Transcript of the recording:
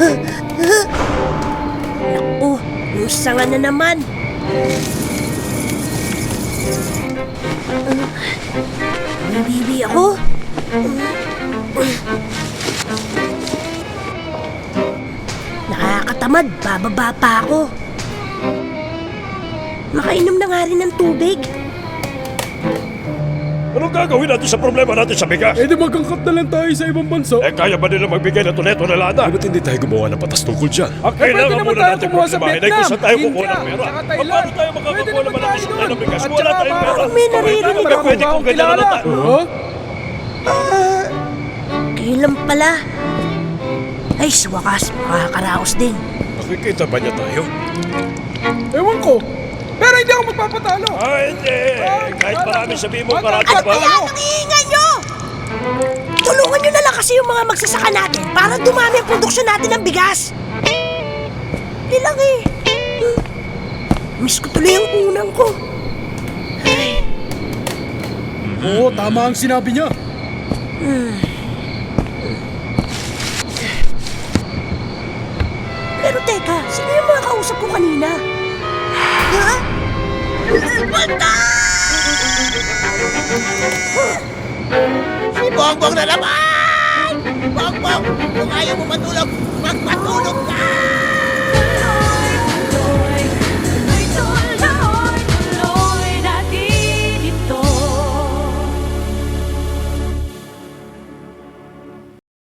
Naku, yung sanga na naman. Bibi ako? Nakakatamad, bababa pa ako. Makainom na nga rin ng tubig. Anong gagawin natin sa problema natin sa bigas? Eh di magkangkat na lang tayo sa ibang bansa. Eh, kaya ba nila magbigay ng tuneto na lada? Eh, ba't hindi tayo gumawa ng batas tungkol dyan? Ang pwede kailangan naman muna tayo natin kumuha sa Vietnam, kung saan tayo kukuha India, ng pera. Paano tayo Pwede makakakuha naman naman ng doon. ng bigas? Wala tayong pera. May naririnig ako. pwede kung ganyan na tayo. Huh? Kailan pala? Ay, sa wakas, makakaraos din. Nakikita ba niya tayo? Ewan ko. Pero hindi ako magpapatalo. Ay, hindi. Kahit marami sabihin mo Ano karating Ano pa. kaya ang iingay nyo? Tulungan nyo na lang kasi yung mga magsasaka natin para dumami ang produksyon natin ng bigas. Hindi lang eh. Miss ko tuloy ang unang ko. Oo, tama ang sinabi niya. Pero teka, sino yung mga kausap ko kanina? Ha? Bata! Si Bongbong na naman! Bongbong, kung ayaw mo matulog,